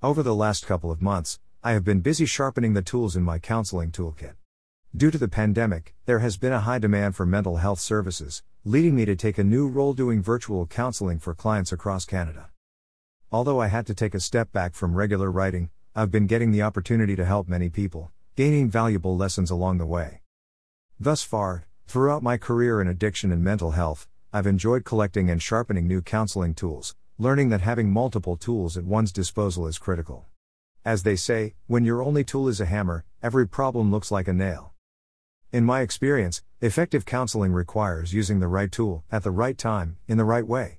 Over the last couple of months, I have been busy sharpening the tools in my counseling toolkit. Due to the pandemic, there has been a high demand for mental health services, leading me to take a new role doing virtual counseling for clients across Canada. Although I had to take a step back from regular writing, I've been getting the opportunity to help many people, gaining valuable lessons along the way. Thus far, throughout my career in addiction and mental health, I've enjoyed collecting and sharpening new counseling tools, learning that having multiple tools at one's disposal is critical. As they say, when your only tool is a hammer, every problem looks like a nail. In my experience, effective counseling requires using the right tool, at the right time, in the right way.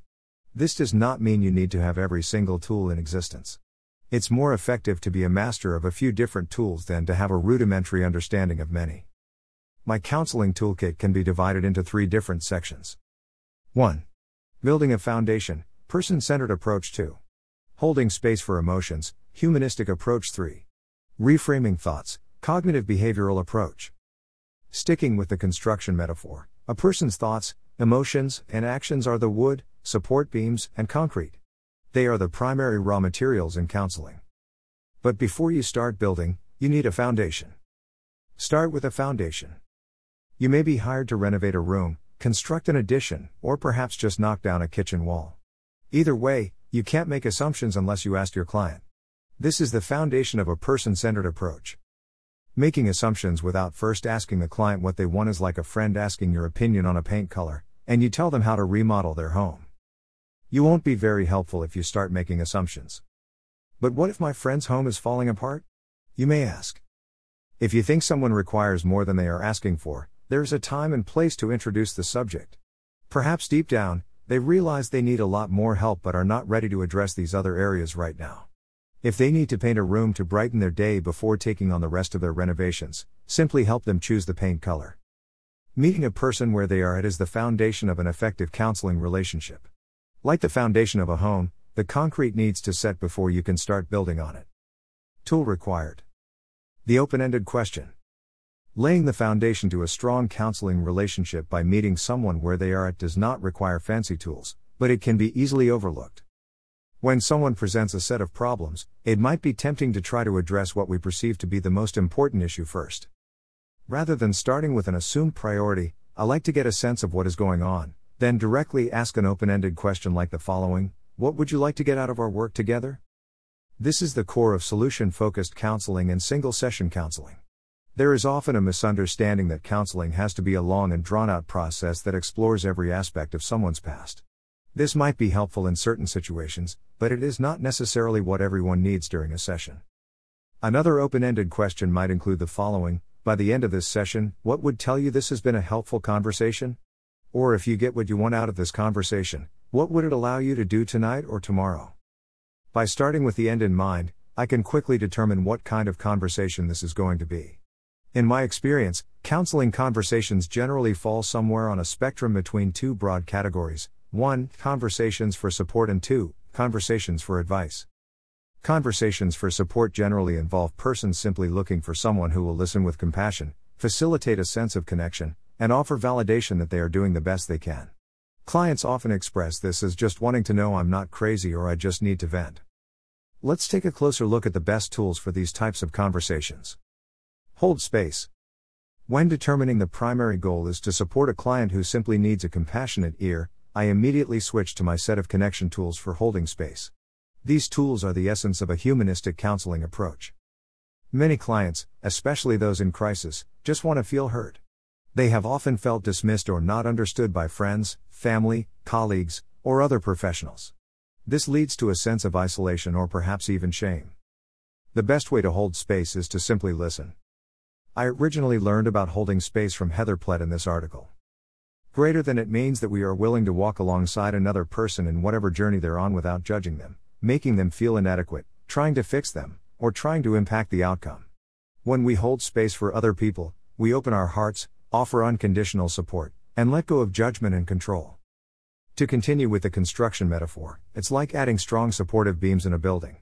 This does not mean you need to have every single tool in existence. It's more effective to be a master of a few different tools than to have a rudimentary understanding of many. My counseling toolkit can be divided into three different sections. 1. Building a foundation, Person centered approach 2. Holding space for emotions, humanistic approach 3. Reframing thoughts, cognitive behavioral approach. Sticking with the construction metaphor, a person's thoughts, emotions, and actions are the wood, support beams, and concrete. They are the primary raw materials in counseling. But before you start building, you need a foundation. Start with a foundation. You may be hired to renovate a room, construct an addition, or perhaps just knock down a kitchen wall. Either way, you can't make assumptions unless you ask your client. This is the foundation of a person centered approach. Making assumptions without first asking the client what they want is like a friend asking your opinion on a paint color, and you tell them how to remodel their home. You won't be very helpful if you start making assumptions. But what if my friend's home is falling apart? You may ask. If you think someone requires more than they are asking for, there is a time and place to introduce the subject. Perhaps deep down, they realize they need a lot more help but are not ready to address these other areas right now. If they need to paint a room to brighten their day before taking on the rest of their renovations, simply help them choose the paint color. Meeting a person where they are at is the foundation of an effective counseling relationship. Like the foundation of a home, the concrete needs to set before you can start building on it. Tool required. The open ended question. Laying the foundation to a strong counseling relationship by meeting someone where they are at does not require fancy tools, but it can be easily overlooked. When someone presents a set of problems, it might be tempting to try to address what we perceive to be the most important issue first. Rather than starting with an assumed priority, I like to get a sense of what is going on, then directly ask an open ended question like the following What would you like to get out of our work together? This is the core of solution focused counseling and single session counseling. There is often a misunderstanding that counseling has to be a long and drawn out process that explores every aspect of someone's past. This might be helpful in certain situations, but it is not necessarily what everyone needs during a session. Another open ended question might include the following By the end of this session, what would tell you this has been a helpful conversation? Or if you get what you want out of this conversation, what would it allow you to do tonight or tomorrow? By starting with the end in mind, I can quickly determine what kind of conversation this is going to be. In my experience, counseling conversations generally fall somewhere on a spectrum between two broad categories 1. Conversations for support, and 2. Conversations for advice. Conversations for support generally involve persons simply looking for someone who will listen with compassion, facilitate a sense of connection, and offer validation that they are doing the best they can. Clients often express this as just wanting to know I'm not crazy or I just need to vent. Let's take a closer look at the best tools for these types of conversations. Hold space. When determining the primary goal is to support a client who simply needs a compassionate ear, I immediately switch to my set of connection tools for holding space. These tools are the essence of a humanistic counseling approach. Many clients, especially those in crisis, just want to feel heard. They have often felt dismissed or not understood by friends, family, colleagues, or other professionals. This leads to a sense of isolation or perhaps even shame. The best way to hold space is to simply listen. I originally learned about holding space from Heather Plett in this article. Greater than it means that we are willing to walk alongside another person in whatever journey they're on without judging them, making them feel inadequate, trying to fix them, or trying to impact the outcome. When we hold space for other people, we open our hearts, offer unconditional support, and let go of judgment and control. To continue with the construction metaphor, it's like adding strong supportive beams in a building.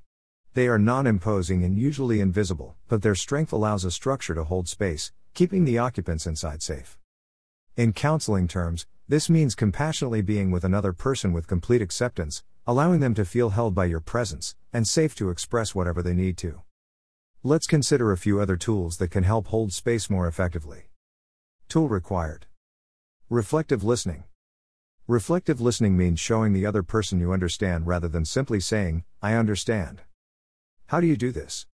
They are non imposing and usually invisible, but their strength allows a structure to hold space, keeping the occupants inside safe. In counseling terms, this means compassionately being with another person with complete acceptance, allowing them to feel held by your presence and safe to express whatever they need to. Let's consider a few other tools that can help hold space more effectively. Tool required Reflective listening. Reflective listening means showing the other person you understand rather than simply saying, I understand. How do you do this?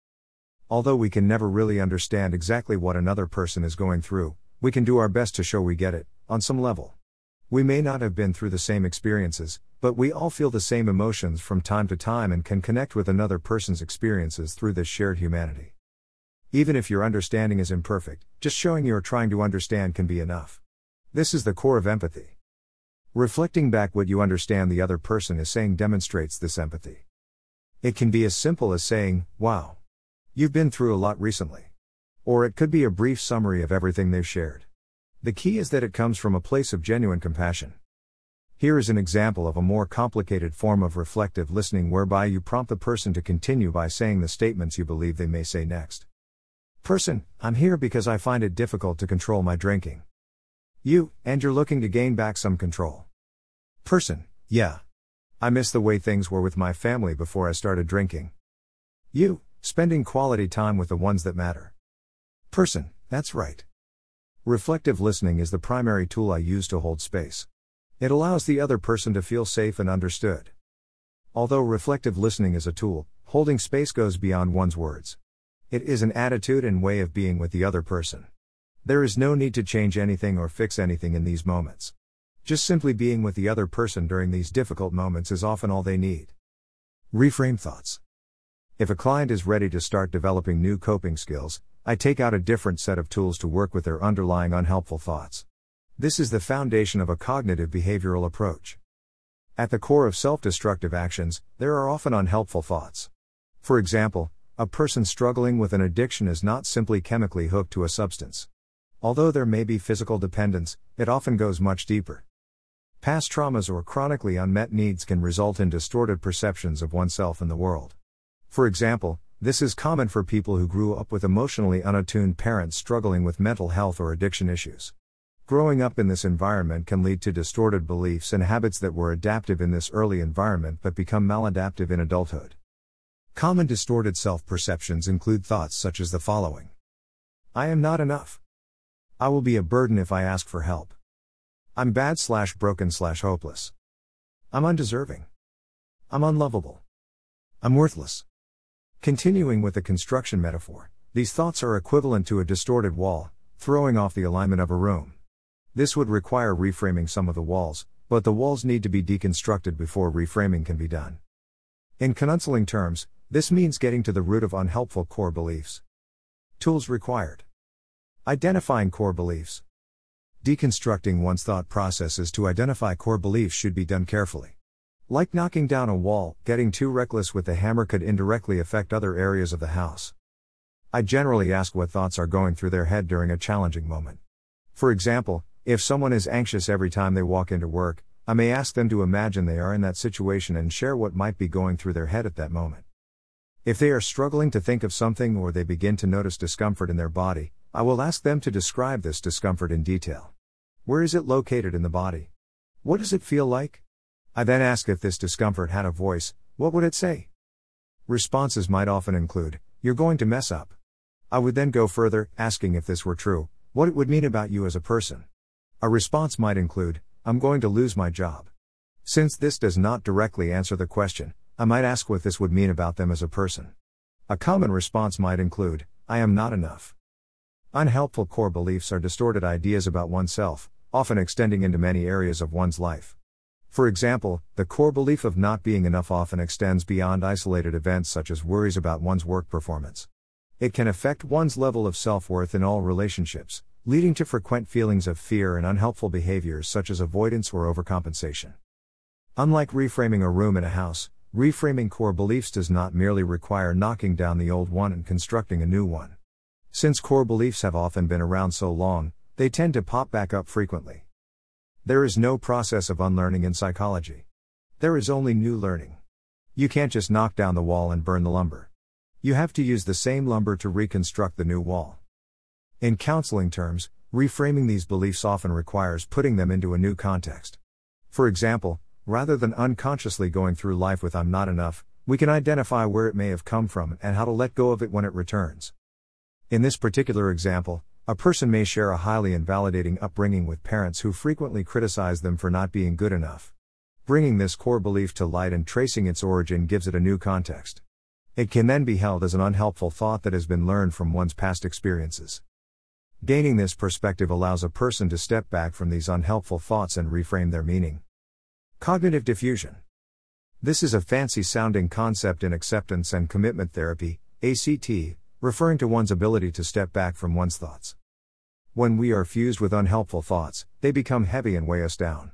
Although we can never really understand exactly what another person is going through, we can do our best to show we get it, on some level. We may not have been through the same experiences, but we all feel the same emotions from time to time and can connect with another person's experiences through this shared humanity. Even if your understanding is imperfect, just showing you're trying to understand can be enough. This is the core of empathy. Reflecting back what you understand the other person is saying demonstrates this empathy. It can be as simple as saying, Wow. You've been through a lot recently. Or it could be a brief summary of everything they've shared. The key is that it comes from a place of genuine compassion. Here is an example of a more complicated form of reflective listening whereby you prompt the person to continue by saying the statements you believe they may say next. Person, I'm here because I find it difficult to control my drinking. You, and you're looking to gain back some control. Person, yeah. I miss the way things were with my family before I started drinking. You, Spending quality time with the ones that matter. Person, that's right. Reflective listening is the primary tool I use to hold space. It allows the other person to feel safe and understood. Although reflective listening is a tool, holding space goes beyond one's words. It is an attitude and way of being with the other person. There is no need to change anything or fix anything in these moments. Just simply being with the other person during these difficult moments is often all they need. Reframe thoughts. If a client is ready to start developing new coping skills, I take out a different set of tools to work with their underlying unhelpful thoughts. This is the foundation of a cognitive behavioral approach. At the core of self destructive actions, there are often unhelpful thoughts. For example, a person struggling with an addiction is not simply chemically hooked to a substance. Although there may be physical dependence, it often goes much deeper. Past traumas or chronically unmet needs can result in distorted perceptions of oneself and the world. For example, this is common for people who grew up with emotionally unattuned parents struggling with mental health or addiction issues. Growing up in this environment can lead to distorted beliefs and habits that were adaptive in this early environment but become maladaptive in adulthood. Common distorted self perceptions include thoughts such as the following I am not enough. I will be a burden if I ask for help. I'm bad slash broken slash hopeless. I'm undeserving. I'm unlovable. I'm worthless. Continuing with the construction metaphor, these thoughts are equivalent to a distorted wall, throwing off the alignment of a room. This would require reframing some of the walls, but the walls need to be deconstructed before reframing can be done. In counseling terms, this means getting to the root of unhelpful core beliefs. Tools required Identifying core beliefs. Deconstructing one's thought processes to identify core beliefs should be done carefully. Like knocking down a wall, getting too reckless with the hammer could indirectly affect other areas of the house. I generally ask what thoughts are going through their head during a challenging moment. For example, if someone is anxious every time they walk into work, I may ask them to imagine they are in that situation and share what might be going through their head at that moment. If they are struggling to think of something or they begin to notice discomfort in their body, I will ask them to describe this discomfort in detail. Where is it located in the body? What does it feel like? I then ask if this discomfort had a voice, what would it say? Responses might often include, You're going to mess up. I would then go further, asking if this were true, what it would mean about you as a person. A response might include, I'm going to lose my job. Since this does not directly answer the question, I might ask what this would mean about them as a person. A common response might include, I am not enough. Unhelpful core beliefs are distorted ideas about oneself, often extending into many areas of one's life. For example, the core belief of not being enough often extends beyond isolated events such as worries about one's work performance. It can affect one's level of self worth in all relationships, leading to frequent feelings of fear and unhelpful behaviors such as avoidance or overcompensation. Unlike reframing a room in a house, reframing core beliefs does not merely require knocking down the old one and constructing a new one. Since core beliefs have often been around so long, they tend to pop back up frequently. There is no process of unlearning in psychology. There is only new learning. You can't just knock down the wall and burn the lumber. You have to use the same lumber to reconstruct the new wall. In counseling terms, reframing these beliefs often requires putting them into a new context. For example, rather than unconsciously going through life with I'm not enough, we can identify where it may have come from and how to let go of it when it returns. In this particular example, a person may share a highly invalidating upbringing with parents who frequently criticize them for not being good enough. Bringing this core belief to light and tracing its origin gives it a new context. It can then be held as an unhelpful thought that has been learned from one's past experiences. Gaining this perspective allows a person to step back from these unhelpful thoughts and reframe their meaning. Cognitive defusion. This is a fancy sounding concept in acceptance and commitment therapy, ACT, referring to one's ability to step back from one's thoughts. When we are fused with unhelpful thoughts, they become heavy and weigh us down.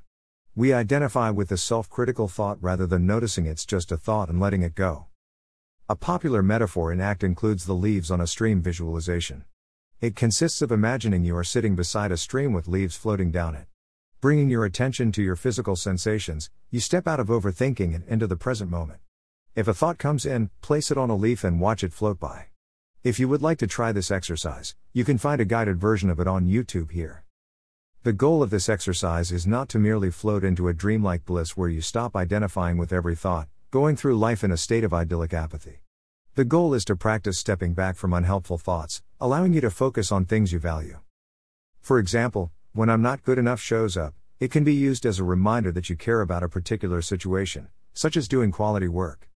We identify with the self critical thought rather than noticing it's just a thought and letting it go. A popular metaphor in ACT includes the leaves on a stream visualization. It consists of imagining you are sitting beside a stream with leaves floating down it. Bringing your attention to your physical sensations, you step out of overthinking and into the present moment. If a thought comes in, place it on a leaf and watch it float by. If you would like to try this exercise, you can find a guided version of it on YouTube here. The goal of this exercise is not to merely float into a dreamlike bliss where you stop identifying with every thought, going through life in a state of idyllic apathy. The goal is to practice stepping back from unhelpful thoughts, allowing you to focus on things you value. For example, when I'm not good enough shows up, it can be used as a reminder that you care about a particular situation, such as doing quality work.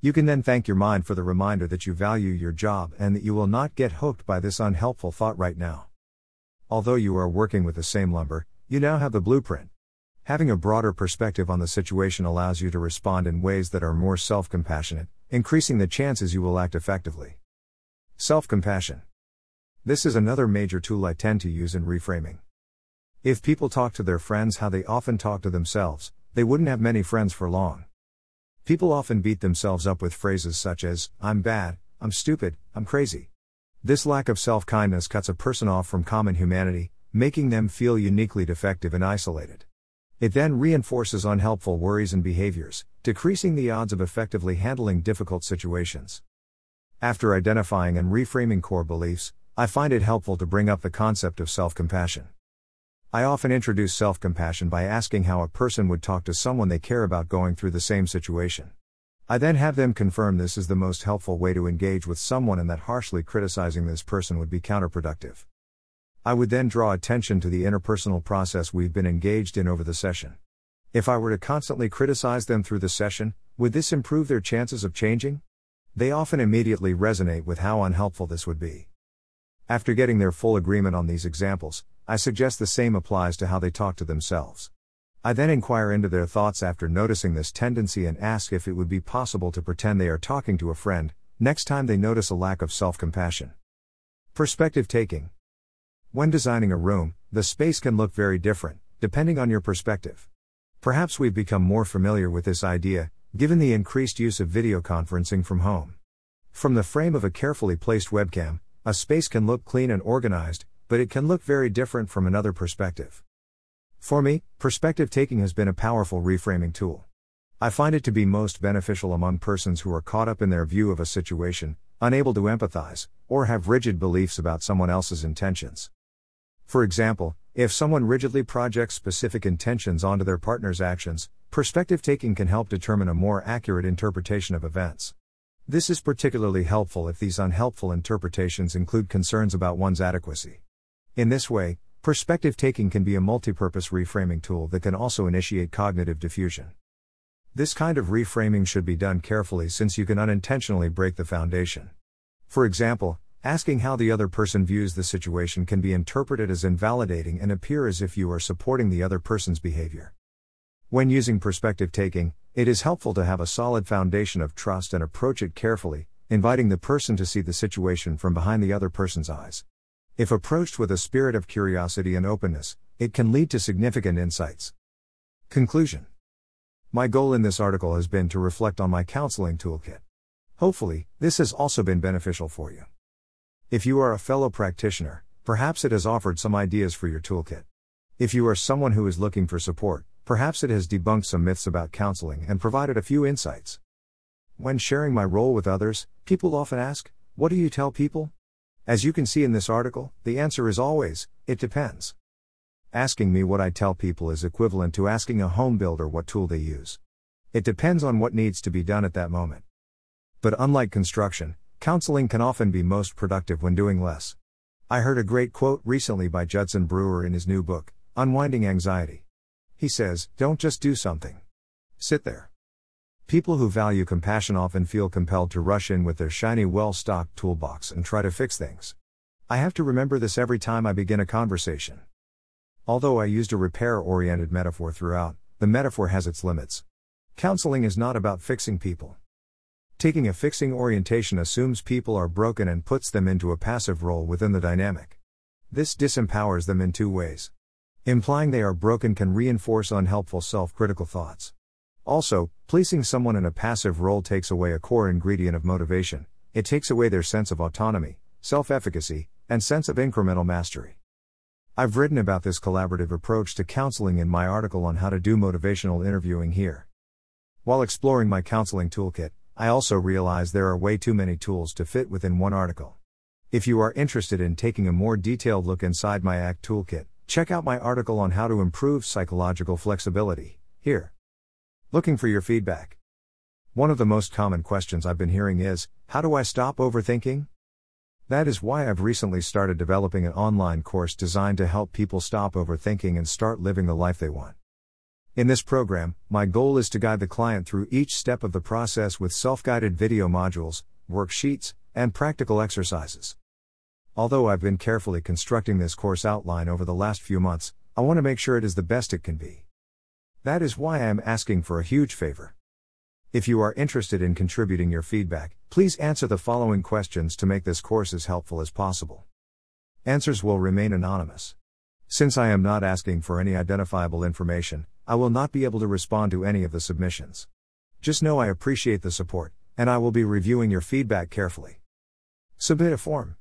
You can then thank your mind for the reminder that you value your job and that you will not get hooked by this unhelpful thought right now. Although you are working with the same lumber, you now have the blueprint. Having a broader perspective on the situation allows you to respond in ways that are more self compassionate, increasing the chances you will act effectively. Self compassion. This is another major tool I tend to use in reframing. If people talk to their friends how they often talk to themselves, they wouldn't have many friends for long. People often beat themselves up with phrases such as, I'm bad, I'm stupid, I'm crazy. This lack of self kindness cuts a person off from common humanity, making them feel uniquely defective and isolated. It then reinforces unhelpful worries and behaviors, decreasing the odds of effectively handling difficult situations. After identifying and reframing core beliefs, I find it helpful to bring up the concept of self compassion. I often introduce self compassion by asking how a person would talk to someone they care about going through the same situation. I then have them confirm this is the most helpful way to engage with someone and that harshly criticizing this person would be counterproductive. I would then draw attention to the interpersonal process we've been engaged in over the session. If I were to constantly criticize them through the session, would this improve their chances of changing? They often immediately resonate with how unhelpful this would be. After getting their full agreement on these examples, I suggest the same applies to how they talk to themselves. I then inquire into their thoughts after noticing this tendency and ask if it would be possible to pretend they are talking to a friend, next time they notice a lack of self compassion. Perspective taking. When designing a room, the space can look very different, depending on your perspective. Perhaps we've become more familiar with this idea, given the increased use of video conferencing from home. From the frame of a carefully placed webcam, a space can look clean and organized, but it can look very different from another perspective. For me, perspective taking has been a powerful reframing tool. I find it to be most beneficial among persons who are caught up in their view of a situation, unable to empathize, or have rigid beliefs about someone else's intentions. For example, if someone rigidly projects specific intentions onto their partner's actions, perspective taking can help determine a more accurate interpretation of events. This is particularly helpful if these unhelpful interpretations include concerns about one's adequacy. In this way, perspective taking can be a multi-purpose reframing tool that can also initiate cognitive defusion. This kind of reframing should be done carefully since you can unintentionally break the foundation. For example, asking how the other person views the situation can be interpreted as invalidating and appear as if you are supporting the other person's behavior. When using perspective taking, it is helpful to have a solid foundation of trust and approach it carefully, inviting the person to see the situation from behind the other person's eyes. If approached with a spirit of curiosity and openness, it can lead to significant insights. Conclusion My goal in this article has been to reflect on my counseling toolkit. Hopefully, this has also been beneficial for you. If you are a fellow practitioner, perhaps it has offered some ideas for your toolkit. If you are someone who is looking for support, perhaps it has debunked some myths about counseling and provided a few insights. When sharing my role with others, people often ask, What do you tell people? As you can see in this article, the answer is always, it depends. Asking me what I tell people is equivalent to asking a home builder what tool they use. It depends on what needs to be done at that moment. But unlike construction, counseling can often be most productive when doing less. I heard a great quote recently by Judson Brewer in his new book, Unwinding Anxiety. He says, Don't just do something. Sit there. People who value compassion often feel compelled to rush in with their shiny, well stocked toolbox and try to fix things. I have to remember this every time I begin a conversation. Although I used a repair oriented metaphor throughout, the metaphor has its limits. Counseling is not about fixing people. Taking a fixing orientation assumes people are broken and puts them into a passive role within the dynamic. This disempowers them in two ways. Implying they are broken can reinforce unhelpful self critical thoughts. Also, placing someone in a passive role takes away a core ingredient of motivation, it takes away their sense of autonomy, self efficacy, and sense of incremental mastery. I've written about this collaborative approach to counseling in my article on how to do motivational interviewing here. While exploring my counseling toolkit, I also realized there are way too many tools to fit within one article. If you are interested in taking a more detailed look inside my ACT toolkit, check out my article on how to improve psychological flexibility, here. Looking for your feedback. One of the most common questions I've been hearing is How do I stop overthinking? That is why I've recently started developing an online course designed to help people stop overthinking and start living the life they want. In this program, my goal is to guide the client through each step of the process with self guided video modules, worksheets, and practical exercises. Although I've been carefully constructing this course outline over the last few months, I want to make sure it is the best it can be. That is why I am asking for a huge favor. If you are interested in contributing your feedback, please answer the following questions to make this course as helpful as possible. Answers will remain anonymous. Since I am not asking for any identifiable information, I will not be able to respond to any of the submissions. Just know I appreciate the support, and I will be reviewing your feedback carefully. Submit a form.